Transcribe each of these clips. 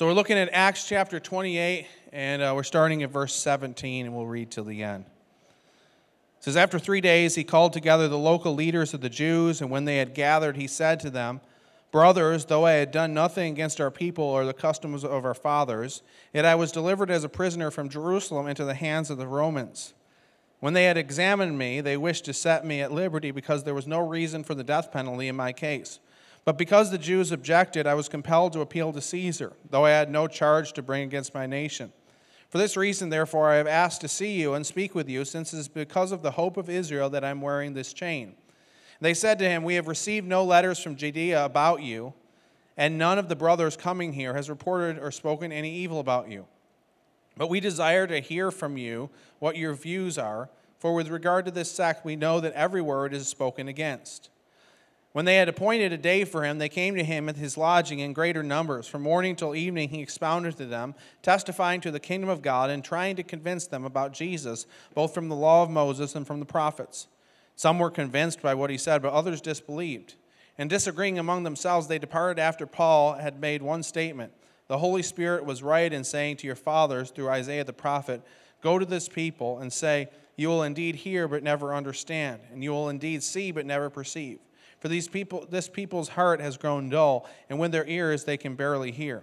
So we're looking at Acts chapter 28, and uh, we're starting at verse 17, and we'll read till the end. It says, After three days, he called together the local leaders of the Jews, and when they had gathered, he said to them, Brothers, though I had done nothing against our people or the customs of our fathers, yet I was delivered as a prisoner from Jerusalem into the hands of the Romans. When they had examined me, they wished to set me at liberty because there was no reason for the death penalty in my case. But because the Jews objected, I was compelled to appeal to Caesar, though I had no charge to bring against my nation. For this reason, therefore, I have asked to see you and speak with you, since it is because of the hope of Israel that I'm wearing this chain. They said to him, We have received no letters from Judea about you, and none of the brothers coming here has reported or spoken any evil about you. But we desire to hear from you what your views are, for with regard to this sect, we know that every word is spoken against. When they had appointed a day for him, they came to him at his lodging in greater numbers. From morning till evening, he expounded to them, testifying to the kingdom of God and trying to convince them about Jesus, both from the law of Moses and from the prophets. Some were convinced by what he said, but others disbelieved. And disagreeing among themselves, they departed after Paul had made one statement The Holy Spirit was right in saying to your fathers through Isaiah the prophet, Go to this people and say, You will indeed hear, but never understand, and you will indeed see, but never perceive. For these people, this people's heart has grown dull, and with their ears they can barely hear.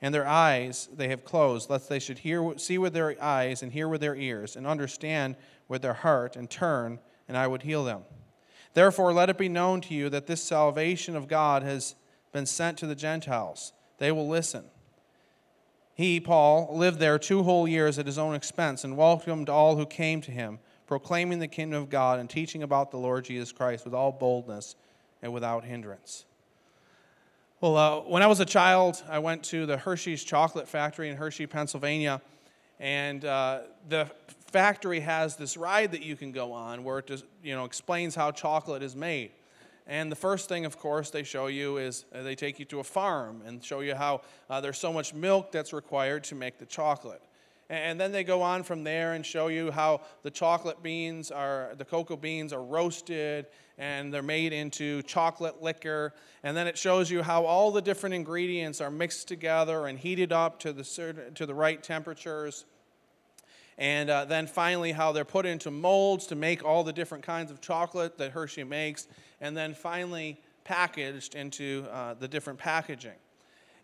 And their eyes they have closed, lest they should hear, see with their eyes and hear with their ears, and understand with their heart, and turn, and I would heal them. Therefore, let it be known to you that this salvation of God has been sent to the Gentiles. They will listen. He, Paul, lived there two whole years at his own expense and welcomed all who came to him proclaiming the kingdom of God and teaching about the Lord Jesus Christ with all boldness and without hindrance. Well, uh, when I was a child, I went to the Hershey's Chocolate Factory in Hershey, Pennsylvania, and uh, the factory has this ride that you can go on where it just, you know explains how chocolate is made. And the first thing, of course, they show you is uh, they take you to a farm and show you how uh, there's so much milk that's required to make the chocolate. And then they go on from there and show you how the chocolate beans are, the cocoa beans are roasted and they're made into chocolate liquor. And then it shows you how all the different ingredients are mixed together and heated up to the, certain, to the right temperatures. And uh, then finally, how they're put into molds to make all the different kinds of chocolate that Hershey makes. And then finally, packaged into uh, the different packaging.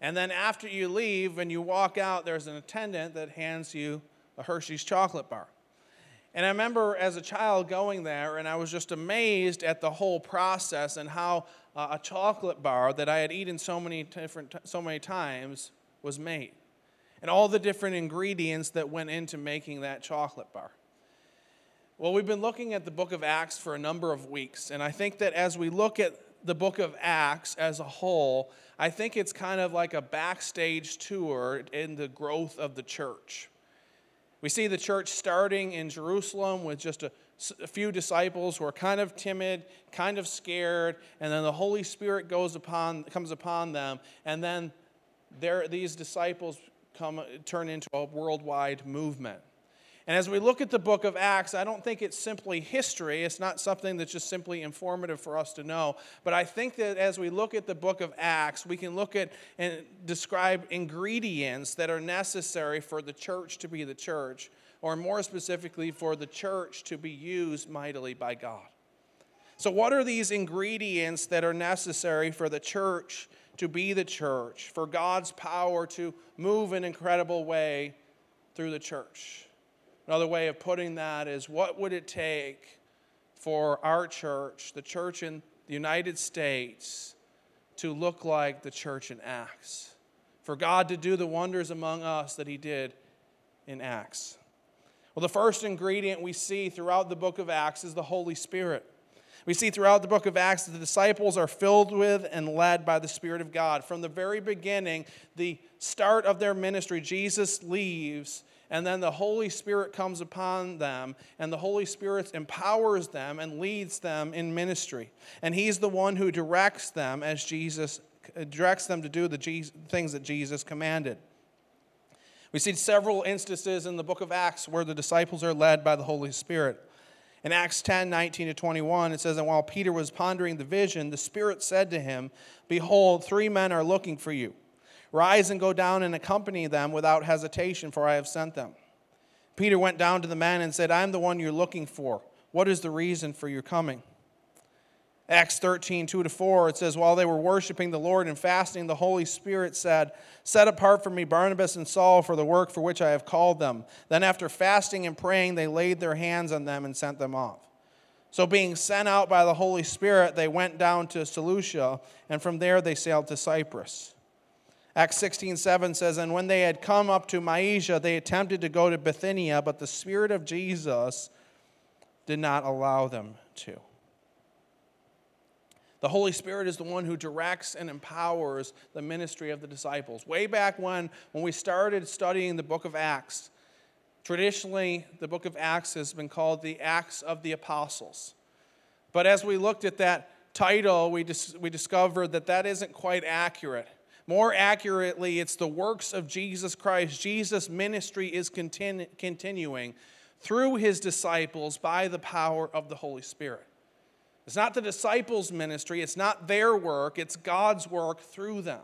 And then after you leave, when you walk out, there's an attendant that hands you a Hershey's chocolate bar. And I remember as a child going there, and I was just amazed at the whole process and how uh, a chocolate bar that I had eaten so many different, so many times was made, and all the different ingredients that went into making that chocolate bar. Well, we've been looking at the book of Acts for a number of weeks, and I think that as we look at the book of Acts as a whole, I think it's kind of like a backstage tour in the growth of the church. We see the church starting in Jerusalem with just a, a, few disciples who are kind of timid, kind of scared, and then the Holy Spirit goes upon, comes upon them, and then there, these disciples come, turn into a worldwide movement. And as we look at the book of Acts, I don't think it's simply history. It's not something that's just simply informative for us to know. But I think that as we look at the book of Acts, we can look at and describe ingredients that are necessary for the church to be the church, or more specifically, for the church to be used mightily by God. So, what are these ingredients that are necessary for the church to be the church, for God's power to move in an incredible way through the church? Another way of putting that is what would it take for our church, the church in the United States, to look like the church in Acts? For God to do the wonders among us that He did in Acts. Well, the first ingredient we see throughout the book of Acts is the Holy Spirit. We see throughout the book of Acts that the disciples are filled with and led by the Spirit of God. From the very beginning, the start of their ministry, Jesus leaves and then the Holy Spirit comes upon them, and the Holy Spirit empowers them and leads them in ministry. And He's the one who directs them as Jesus uh, directs them to do the things that Jesus commanded. We see several instances in the book of Acts where the disciples are led by the Holy Spirit. In Acts 10 19 to 21, it says, And while Peter was pondering the vision, the Spirit said to him, Behold, three men are looking for you. Rise and go down and accompany them without hesitation, for I have sent them. Peter went down to the men and said, I am the one you're looking for. What is the reason for your coming? Acts 13, 2 to 4, it says, While they were worshiping the Lord and fasting, the Holy Spirit said, Set apart for me Barnabas and Saul for the work for which I have called them. Then, after fasting and praying, they laid their hands on them and sent them off. So, being sent out by the Holy Spirit, they went down to Seleucia, and from there they sailed to Cyprus. Acts 16, 7 says, And when they had come up to Mysia, they attempted to go to Bithynia, but the Spirit of Jesus did not allow them to. The Holy Spirit is the one who directs and empowers the ministry of the disciples. Way back when, when we started studying the book of Acts, traditionally the book of Acts has been called the Acts of the Apostles. But as we looked at that title, we, dis- we discovered that that isn't quite accurate. More accurately, it's the works of Jesus Christ. Jesus' ministry is continu- continuing through his disciples by the power of the Holy Spirit. It's not the disciples' ministry, it's not their work, it's God's work through them.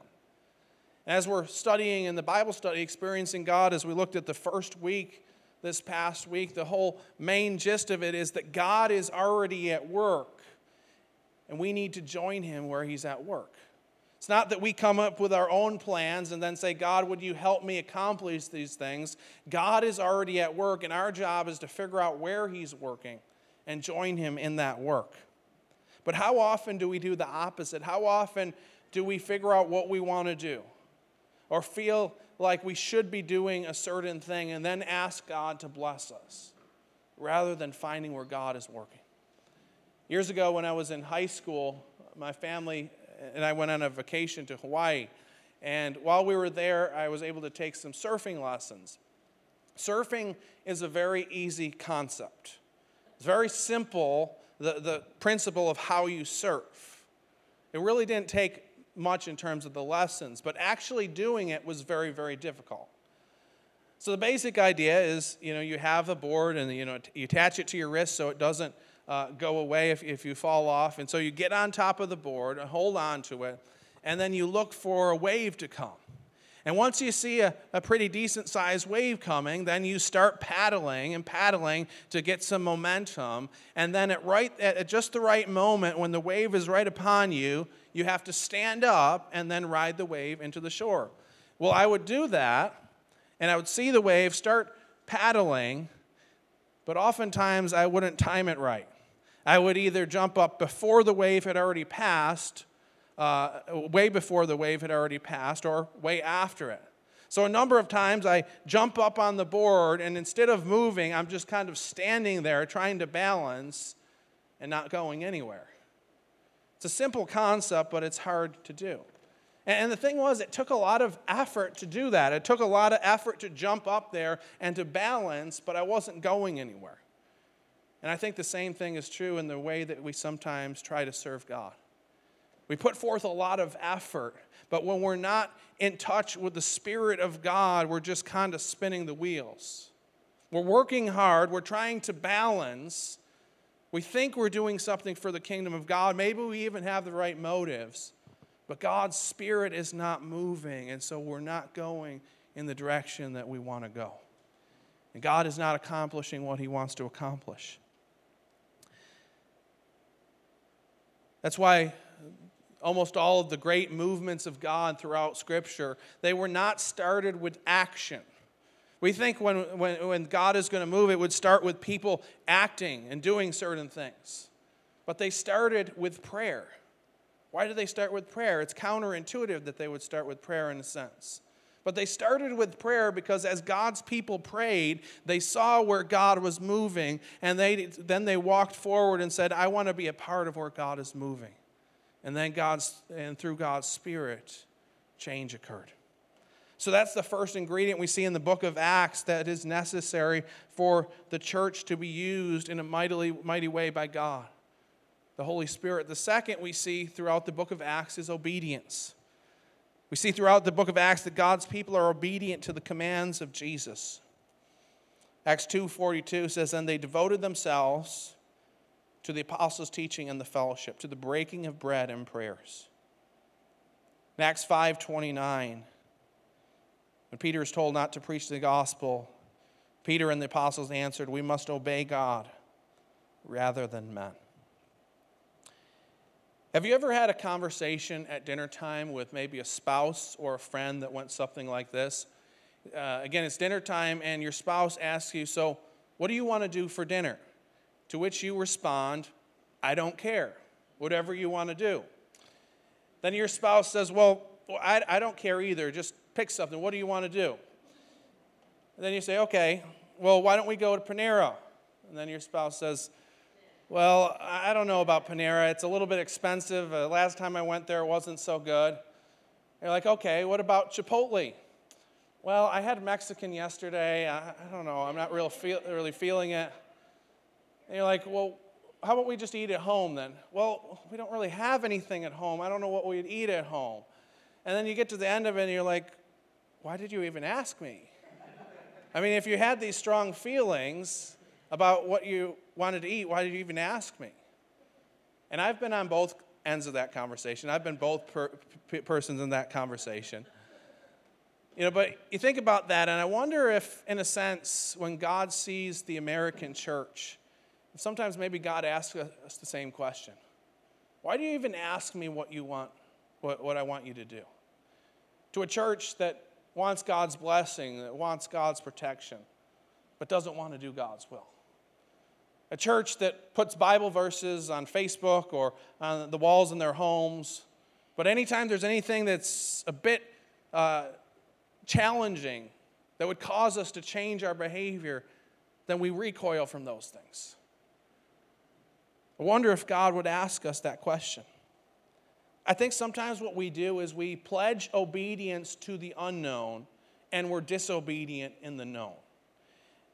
As we're studying in the Bible study, experiencing God, as we looked at the first week this past week, the whole main gist of it is that God is already at work, and we need to join Him where He's at work. It's not that we come up with our own plans and then say, God, would you help me accomplish these things? God is already at work, and our job is to figure out where He's working and join Him in that work. But how often do we do the opposite? How often do we figure out what we want to do or feel like we should be doing a certain thing and then ask God to bless us rather than finding where God is working? Years ago, when I was in high school, my family and I went on a vacation to Hawaii. And while we were there, I was able to take some surfing lessons. Surfing is a very easy concept. It's very simple the, the principle of how you surf. It really didn't take much in terms of the lessons, but actually doing it was very, very difficult. So the basic idea is, you know, you have a board and you know you attach it to your wrist so it doesn't uh, go away if, if you fall off, and so you get on top of the board and hold on to it, and then you look for a wave to come. And once you see a, a pretty decent sized wave coming, then you start paddling and paddling to get some momentum. And then at, right, at just the right moment, when the wave is right upon you, you have to stand up and then ride the wave into the shore. Well, I would do that, and I would see the wave start paddling, but oftentimes I wouldn't time it right. I would either jump up before the wave had already passed uh, way before the wave had already passed or way after it. So, a number of times I jump up on the board, and instead of moving, I'm just kind of standing there trying to balance and not going anywhere. It's a simple concept, but it's hard to do. And the thing was, it took a lot of effort to do that. It took a lot of effort to jump up there and to balance, but I wasn't going anywhere. And I think the same thing is true in the way that we sometimes try to serve God. We put forth a lot of effort, but when we're not in touch with the Spirit of God, we're just kind of spinning the wheels. We're working hard, we're trying to balance. We think we're doing something for the kingdom of God. Maybe we even have the right motives, but God's Spirit is not moving, and so we're not going in the direction that we want to go. And God is not accomplishing what He wants to accomplish. That's why almost all of the great movements of God throughout Scripture, they were not started with action. We think when, when, when God is going to move, it would start with people acting and doing certain things. But they started with prayer. Why did they start with prayer? It's counterintuitive that they would start with prayer in a sense. But they started with prayer because as God's people prayed, they saw where God was moving, and they, then they walked forward and said, I want to be a part of where God is moving. And then God's and through God's Spirit, change occurred. So that's the first ingredient we see in the book of Acts that is necessary for the church to be used in a mightily, mighty way by God. The Holy Spirit. The second we see throughout the book of Acts is obedience. We see throughout the book of Acts that God's people are obedient to the commands of Jesus. Acts 2:42 says, "And they devoted themselves to the apostles' teaching and the fellowship, to the breaking of bread and prayers. In Acts 5:29, when Peter is told not to preach the gospel, Peter and the apostles answered, We must obey God rather than men. Have you ever had a conversation at dinner time with maybe a spouse or a friend that went something like this? Uh, again, it's dinner time, and your spouse asks you, So, what do you want to do for dinner? To which you respond, I don't care, whatever you want to do. Then your spouse says, Well, I, I don't care either, just pick something. What do you want to do? And then you say, Okay, well, why don't we go to Panera? And then your spouse says, Well, I don't know about Panera. It's a little bit expensive. Uh, last time I went there, it wasn't so good. You're like, Okay, what about Chipotle? Well, I had Mexican yesterday. I, I don't know. I'm not real feel, really feeling it. And you're like, Well, how about we just eat at home then? Well, we don't really have anything at home. I don't know what we'd eat at home. And then you get to the end of it and you're like, why did you even ask me? I mean, if you had these strong feelings about what you wanted to eat, why did you even ask me? And I've been on both ends of that conversation. I've been both per, per, persons in that conversation. You know, but you think about that, and I wonder if, in a sense, when God sees the American church, sometimes maybe God asks us the same question Why do you even ask me what you want, what, what I want you to do? To a church that wants God's blessing, that wants God's protection, but doesn't want to do God's will. A church that puts Bible verses on Facebook or on the walls in their homes, but anytime there's anything that's a bit uh, challenging that would cause us to change our behavior, then we recoil from those things. I wonder if God would ask us that question. I think sometimes what we do is we pledge obedience to the unknown and we're disobedient in the known.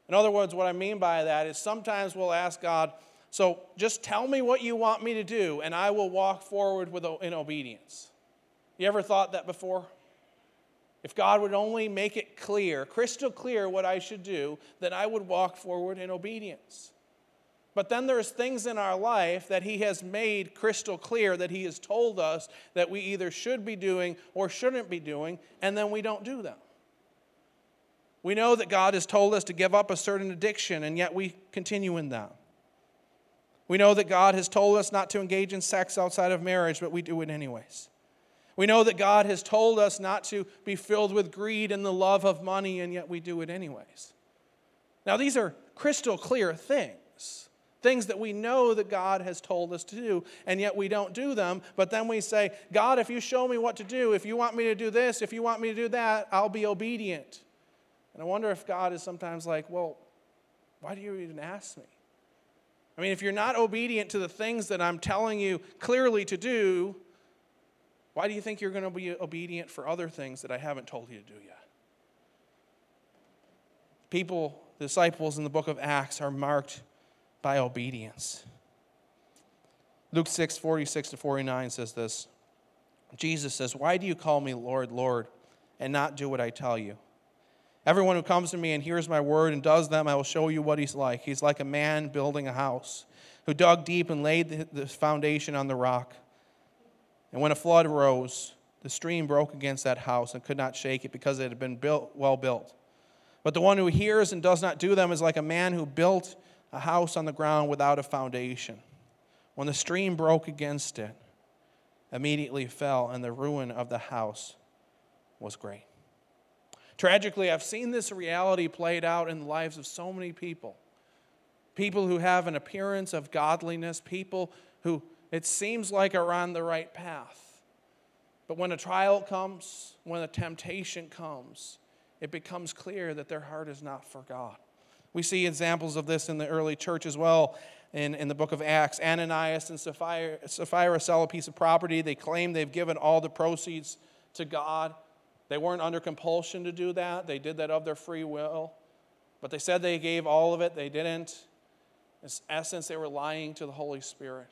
In other words, what I mean by that is sometimes we'll ask God, so just tell me what you want me to do and I will walk forward with, in obedience. You ever thought that before? If God would only make it clear, crystal clear, what I should do, then I would walk forward in obedience. But then there's things in our life that He has made crystal clear that He has told us that we either should be doing or shouldn't be doing, and then we don't do them. We know that God has told us to give up a certain addiction, and yet we continue in that. We know that God has told us not to engage in sex outside of marriage, but we do it anyways. We know that God has told us not to be filled with greed and the love of money, and yet we do it anyways. Now, these are crystal clear things things that we know that God has told us to do, and yet we don't do them. But then we say, God, if you show me what to do, if you want me to do this, if you want me to do that, I'll be obedient. And I wonder if God is sometimes like, well, why do you even ask me? I mean, if you're not obedient to the things that I'm telling you clearly to do, why do you think you're going to be obedient for other things that I haven't told you to do yet? People, disciples in the book of Acts, are marked by obedience. Luke 6 46 to 49 says this Jesus says, Why do you call me Lord, Lord, and not do what I tell you? Everyone who comes to me and hears my word and does them, I will show you what he's like. He's like a man building a house who dug deep and laid the foundation on the rock. And when a flood rose, the stream broke against that house and could not shake it because it had been built, well built. But the one who hears and does not do them is like a man who built a house on the ground without a foundation. When the stream broke against it, immediately fell, and the ruin of the house was great. Tragically, I've seen this reality played out in the lives of so many people. People who have an appearance of godliness, people who it seems like are on the right path. But when a trial comes, when a temptation comes, it becomes clear that their heart is not for God. We see examples of this in the early church as well in, in the book of Acts. Ananias and Sapphira, Sapphira sell a piece of property. They claim they've given all the proceeds to God. They weren't under compulsion to do that, they did that of their free will. But they said they gave all of it, they didn't. In essence, they were lying to the Holy Spirit.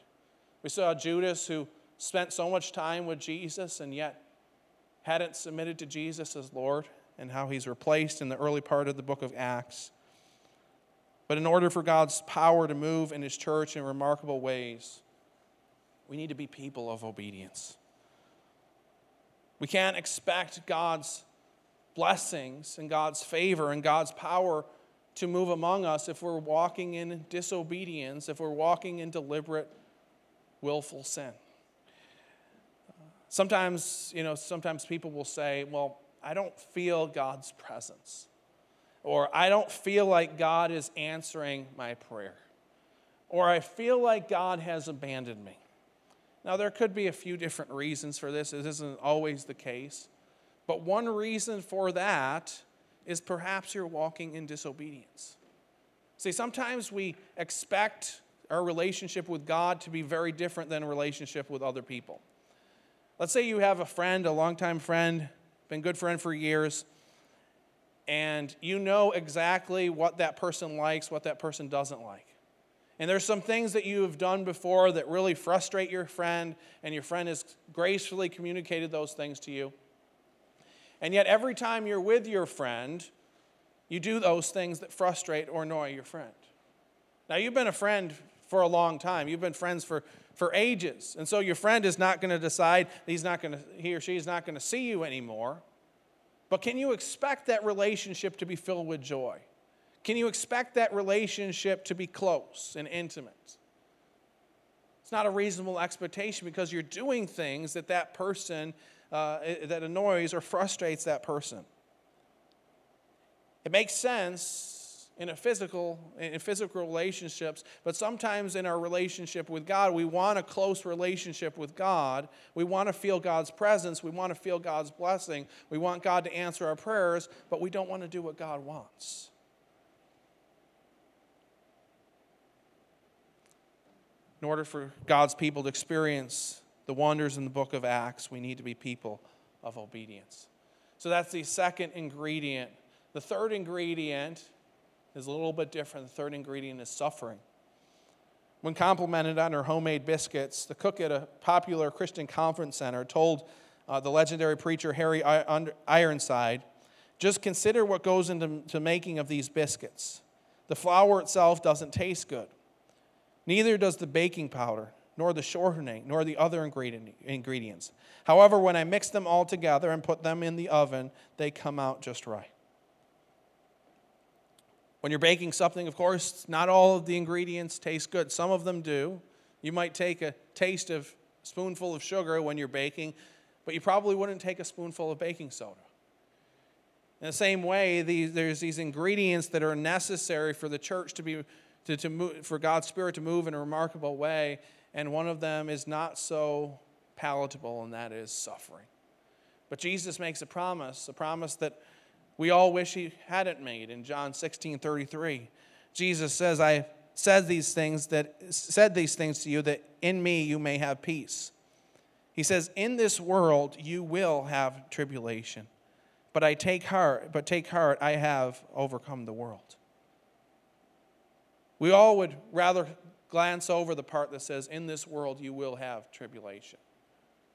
We saw Judas who spent so much time with Jesus and yet hadn't submitted to Jesus as Lord, and how he's replaced in the early part of the book of Acts. But in order for God's power to move in His church in remarkable ways, we need to be people of obedience. We can't expect God's blessings and God's favor and God's power to move among us if we're walking in disobedience, if we're walking in deliberate, willful sin. Sometimes, you know, sometimes people will say, well, I don't feel God's presence. Or I don't feel like God is answering my prayer. Or I feel like God has abandoned me. Now, there could be a few different reasons for this. This isn't always the case. But one reason for that is perhaps you're walking in disobedience. See, sometimes we expect our relationship with God to be very different than relationship with other people. Let's say you have a friend, a longtime friend, been good friend for years, and you know exactly what that person likes, what that person doesn't like. And there's some things that you have done before that really frustrate your friend, and your friend has gracefully communicated those things to you. And yet, every time you're with your friend, you do those things that frustrate or annoy your friend. Now, you've been a friend for a long time, you've been friends for, for ages. And so, your friend is not going to decide he's not going to, he or she is not going to see you anymore. But can you expect that relationship to be filled with joy? Can you expect that relationship to be close and intimate? It's not a reasonable expectation because you're doing things that that person uh, that annoys or frustrates that person. It makes sense in a physical in physical relationships but sometimes in our relationship with god we want a close relationship with god we want to feel god's presence we want to feel god's blessing we want god to answer our prayers but we don't want to do what god wants in order for god's people to experience the wonders in the book of Acts, we need to be people of obedience. So that's the second ingredient. The third ingredient is a little bit different. The third ingredient is suffering. When complimented on her homemade biscuits, the cook at a popular Christian conference center told uh, the legendary preacher Harry Ironside, just consider what goes into making of these biscuits. The flour itself doesn't taste good. Neither does the baking powder nor the shortening, nor the other ingredients. However, when I mix them all together and put them in the oven, they come out just right. When you're baking something, of course, not all of the ingredients taste good. Some of them do. You might take a taste of spoonful of sugar when you're baking, but you probably wouldn't take a spoonful of baking soda. In the same way, these, there's these ingredients that are necessary for the church to be, to, to move, for God's Spirit to move in a remarkable way and one of them is not so palatable, and that is suffering. But Jesus makes a promise, a promise that we all wish he hadn't made in John 16 33. Jesus says, I said these things that said these things to you that in me you may have peace. He says, In this world you will have tribulation. But I take heart, but take heart, I have overcome the world. We all would rather glance over the part that says, In this world you will have tribulation.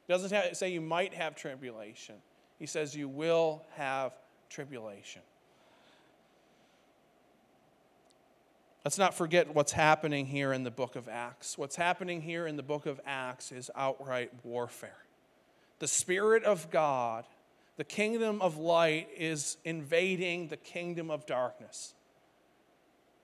It doesn't say you might have tribulation, he says you will have tribulation. Let's not forget what's happening here in the book of Acts. What's happening here in the book of Acts is outright warfare. The Spirit of God, the kingdom of light, is invading the kingdom of darkness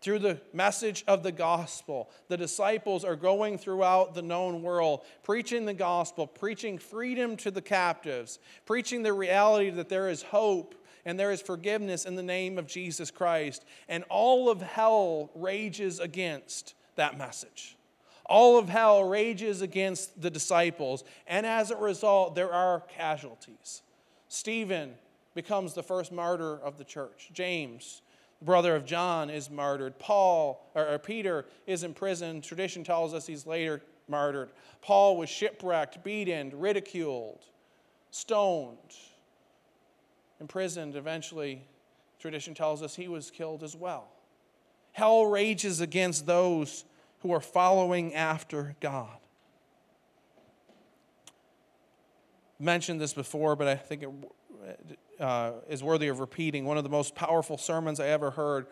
through the message of the gospel. The disciples are going throughout the known world, preaching the gospel, preaching freedom to the captives, preaching the reality that there is hope and there is forgiveness in the name of Jesus Christ. And all of hell rages against that message. All of hell rages against the disciples. And as a result, there are casualties. Stephen becomes the first martyr of the church. James brother of John is martyred. Paul, or, or Peter, is imprisoned. Tradition tells us he's later martyred. Paul was shipwrecked, beaten, ridiculed, stoned, imprisoned. Eventually, tradition tells us he was killed as well. Hell rages against those who are following after God. I mentioned this before, but I think it uh, is worthy of repeating. One of the most powerful sermons I ever heard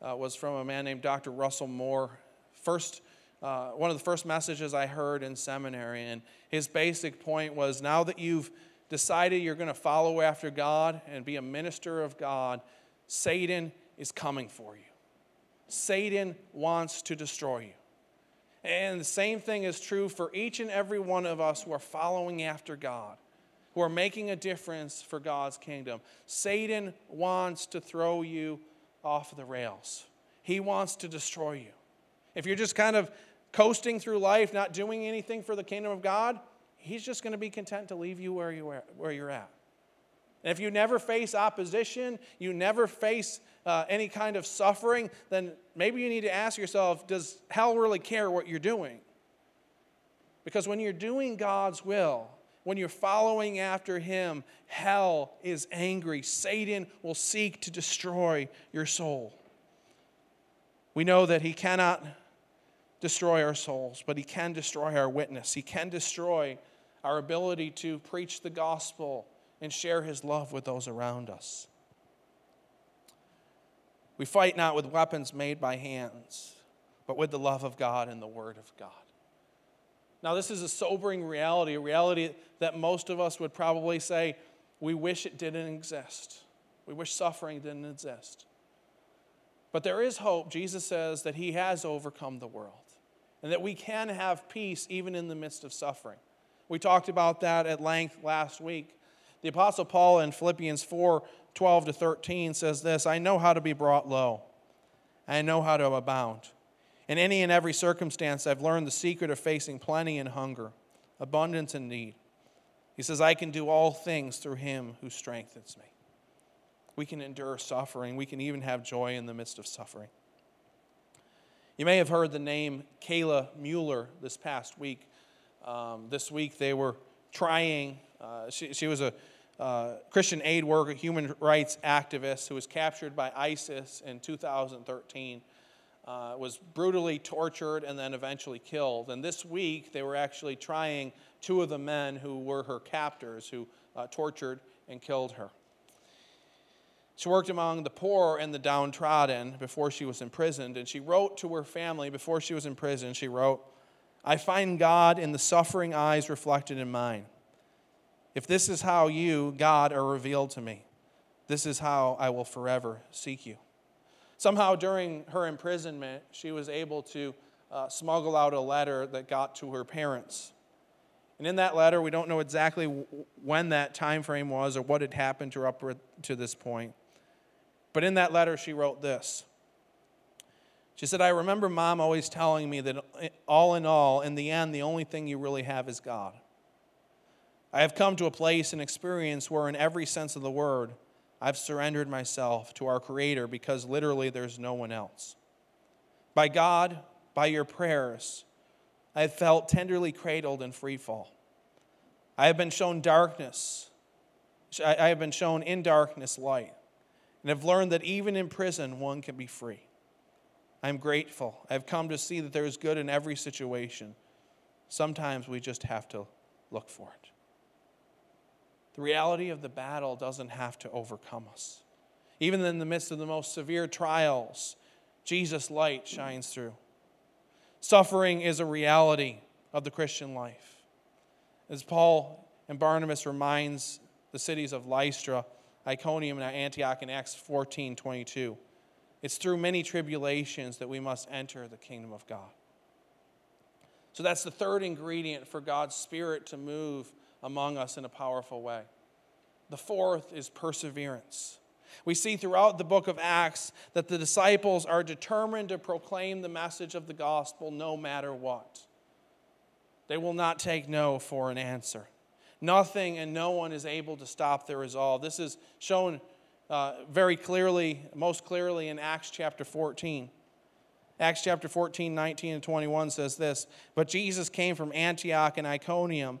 uh, was from a man named Dr. Russell Moore. First, uh, one of the first messages I heard in seminary, and his basic point was now that you've decided you're going to follow after God and be a minister of God, Satan is coming for you. Satan wants to destroy you. And the same thing is true for each and every one of us who are following after God, who are making a difference for God's kingdom. Satan wants to throw you off the rails, he wants to destroy you. If you're just kind of coasting through life, not doing anything for the kingdom of God, he's just going to be content to leave you where, you are, where you're at. And if you never face opposition, you never face uh, any kind of suffering, then maybe you need to ask yourself does hell really care what you're doing? Because when you're doing God's will, when you're following after Him, hell is angry. Satan will seek to destroy your soul. We know that He cannot destroy our souls, but He can destroy our witness. He can destroy our ability to preach the gospel and share His love with those around us. We fight not with weapons made by hands, but with the love of God and the Word of God. Now, this is a sobering reality, a reality that most of us would probably say, we wish it didn't exist. We wish suffering didn't exist. But there is hope. Jesus says that He has overcome the world and that we can have peace even in the midst of suffering. We talked about that at length last week. The Apostle Paul in Philippians 4 12 to 13 says this I know how to be brought low, I know how to abound. In any and every circumstance, I've learned the secret of facing plenty and hunger, abundance and need. He says, I can do all things through him who strengthens me. We can endure suffering. We can even have joy in the midst of suffering. You may have heard the name Kayla Mueller this past week. Um, this week they were trying, uh, she, she was a uh, Christian aid worker, human rights activist who was captured by ISIS in 2013. Uh, was brutally tortured and then eventually killed. And this week, they were actually trying two of the men who were her captors, who uh, tortured and killed her. She worked among the poor and the downtrodden before she was imprisoned, and she wrote to her family before she was in prison. She wrote, I find God in the suffering eyes reflected in mine. If this is how you, God, are revealed to me, this is how I will forever seek you. Somehow, during her imprisonment, she was able to uh, smuggle out a letter that got to her parents. And in that letter, we don't know exactly when that time frame was or what had happened to her up to this point. But in that letter, she wrote this. She said, I remember mom always telling me that all in all, in the end, the only thing you really have is God. I have come to a place and experience where, in every sense of the word, I've surrendered myself to our Creator because literally there's no one else. By God, by your prayers, I have felt tenderly cradled in free fall. I have been shown darkness. I have been shown in darkness light, and have learned that even in prison, one can be free. I am grateful. I have come to see that there is good in every situation. Sometimes we just have to look for it. The reality of the battle doesn't have to overcome us. Even in the midst of the most severe trials, Jesus' light shines through. Suffering is a reality of the Christian life. As Paul and Barnabas reminds the cities of Lystra, Iconium, and Antioch in Acts 14 22, it's through many tribulations that we must enter the kingdom of God. So that's the third ingredient for God's Spirit to move among us in a powerful way. The fourth is perseverance. We see throughout the book of Acts that the disciples are determined to proclaim the message of the gospel no matter what. They will not take no for an answer. Nothing and no one is able to stop their resolve. This is shown uh, very clearly, most clearly in Acts chapter 14. Acts chapter 14, 19, and 21 says this But Jesus came from Antioch and Iconium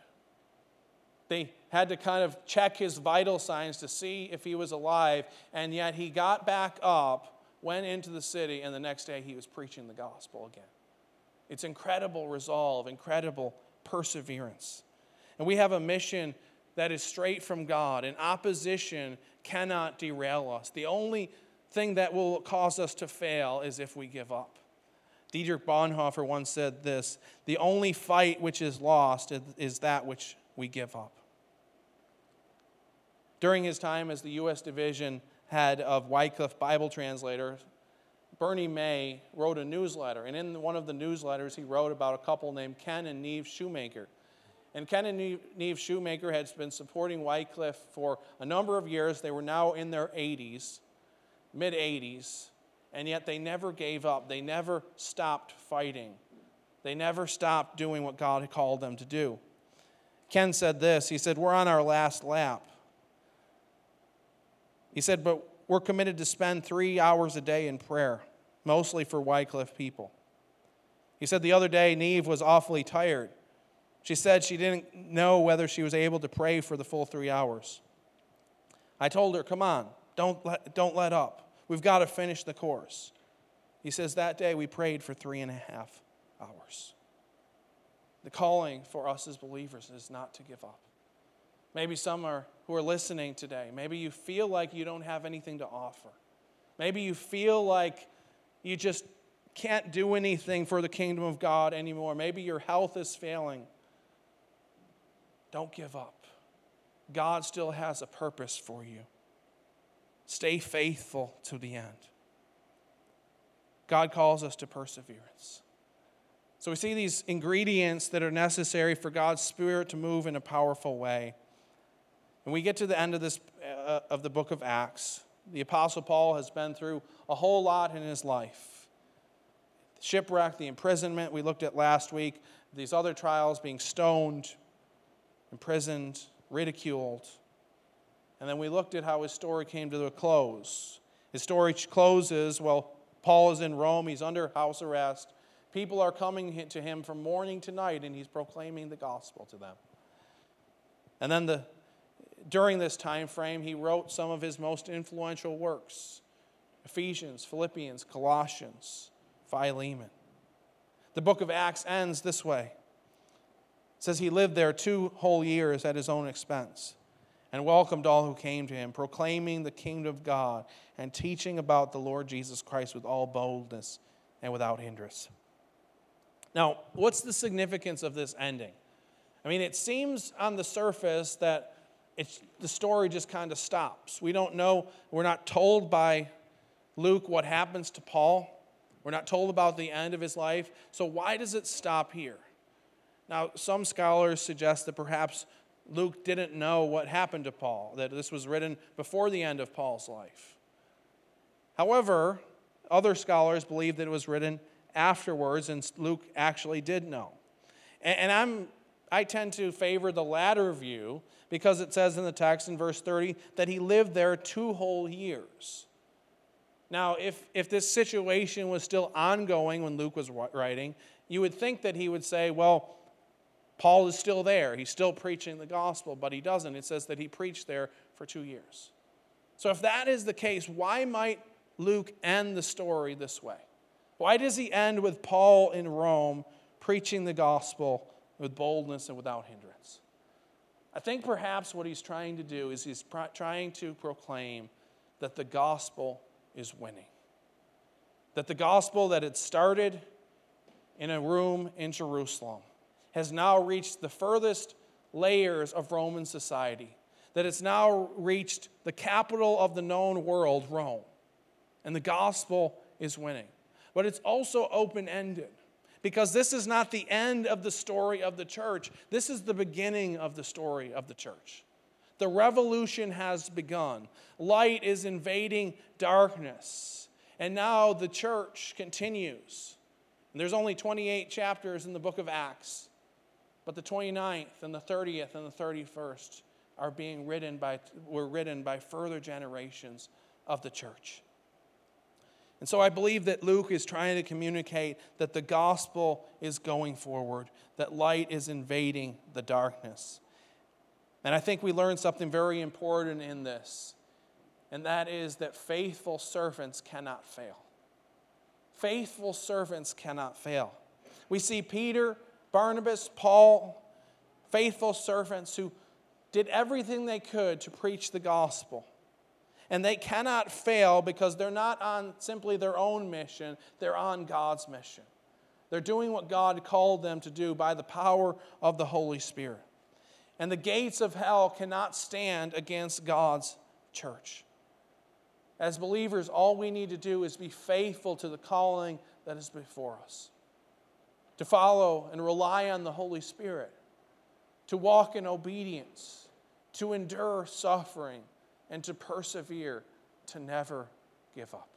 They had to kind of check his vital signs to see if he was alive, and yet he got back up, went into the city, and the next day he was preaching the gospel again. It's incredible resolve, incredible perseverance. And we have a mission that is straight from God, and opposition cannot derail us. The only thing that will cause us to fail is if we give up. Dietrich Bonhoeffer once said this The only fight which is lost is that which we give up. During his time as the U.S. Division head of Wycliffe Bible translators, Bernie May wrote a newsletter. And in one of the newsletters, he wrote about a couple named Ken and Neve Shoemaker. And Ken and Neve Shoemaker had been supporting Wycliffe for a number of years. They were now in their 80s, mid 80s, and yet they never gave up. They never stopped fighting. They never stopped doing what God had called them to do. Ken said this He said, We're on our last lap. He said, But we're committed to spend three hours a day in prayer, mostly for Wycliffe people. He said the other day, Neve was awfully tired. She said she didn't know whether she was able to pray for the full three hours. I told her, Come on, don't let, don't let up. We've got to finish the course. He says, That day we prayed for three and a half hours. The calling for us as believers is not to give up. Maybe some are who are listening today. Maybe you feel like you don't have anything to offer. Maybe you feel like you just can't do anything for the kingdom of God anymore. Maybe your health is failing. Don't give up. God still has a purpose for you. Stay faithful to the end. God calls us to perseverance. So we see these ingredients that are necessary for God's Spirit to move in a powerful way. And we get to the end of this uh, of the book of Acts. The apostle Paul has been through a whole lot in his life. The shipwreck, the imprisonment we looked at last week, these other trials being stoned, imprisoned, ridiculed. And then we looked at how his story came to a close. His story closes well, Paul is in Rome, he's under house arrest. People are coming to him from morning to night, and he's proclaiming the gospel to them. And then the, during this time frame, he wrote some of his most influential works Ephesians, Philippians, Colossians, Philemon. The book of Acts ends this way says he lived there two whole years at his own expense and welcomed all who came to him, proclaiming the kingdom of God and teaching about the Lord Jesus Christ with all boldness and without hindrance. Now, what's the significance of this ending? I mean, it seems on the surface that it's, the story just kind of stops. We don't know, we're not told by Luke what happens to Paul. We're not told about the end of his life. So, why does it stop here? Now, some scholars suggest that perhaps Luke didn't know what happened to Paul, that this was written before the end of Paul's life. However, other scholars believe that it was written afterwards, and Luke actually did know. And, I'm, I tend to favor the latter view because it says in the text in verse 30 that he lived there two whole years. Now, if, if this situation was still ongoing when Luke was writing, you would think that he would say, well, Paul is still there. He's still preaching the gospel, but he doesn't. It says that he preached there for two years. So, if that is the case, why might Luke end the story this way? Why does he end with Paul in Rome preaching the gospel with boldness and without hindrance? I think perhaps what he's trying to do is he's trying to proclaim that the gospel is winning. That the gospel that had started in a room in Jerusalem has now reached the furthest layers of Roman society, that it's now reached the capital of the known world, Rome. And the gospel is winning. But it's also open ended because this is not the end of the story of the church, this is the beginning of the story of the church. The revolution has begun. Light is invading darkness. And now the church continues. And there's only 28 chapters in the book of Acts. But the 29th and the 30th and the 31st are being written by, were written by further generations of the church. And so I believe that Luke is trying to communicate that the gospel is going forward, that light is invading the darkness. And I think we learn something very important in this, and that is that faithful servants cannot fail. Faithful servants cannot fail. We see Peter, Barnabas, Paul, faithful servants who did everything they could to preach the gospel. And they cannot fail because they're not on simply their own mission, they're on God's mission. They're doing what God called them to do by the power of the Holy Spirit. And the gates of hell cannot stand against God's church. As believers, all we need to do is be faithful to the calling that is before us, to follow and rely on the Holy Spirit, to walk in obedience, to endure suffering, and to persevere, to never give up.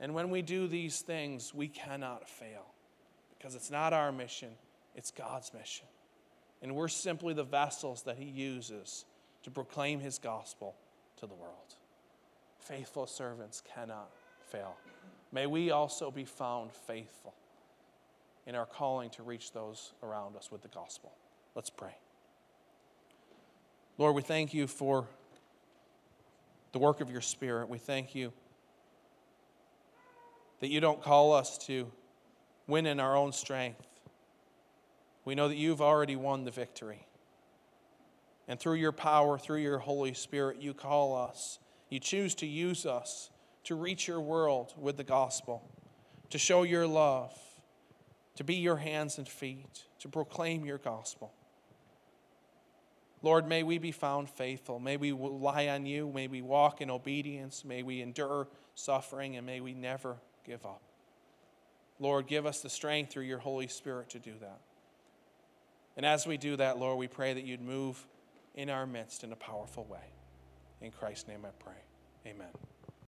And when we do these things, we cannot fail because it's not our mission, it's God's mission. And we're simply the vessels that He uses to proclaim His gospel to the world. Faithful servants cannot fail. May we also be found faithful in our calling to reach those around us with the gospel. Let's pray. Lord, we thank you for the work of your Spirit. We thank you that you don't call us to win in our own strength. We know that you've already won the victory. And through your power, through your Holy Spirit, you call us. You choose to use us to reach your world with the gospel, to show your love, to be your hands and feet, to proclaim your gospel. Lord, may we be found faithful. May we rely on you. May we walk in obedience. May we endure suffering, and may we never give up. Lord, give us the strength through your Holy Spirit to do that. And as we do that, Lord, we pray that you'd move in our midst in a powerful way. In Christ's name I pray. Amen.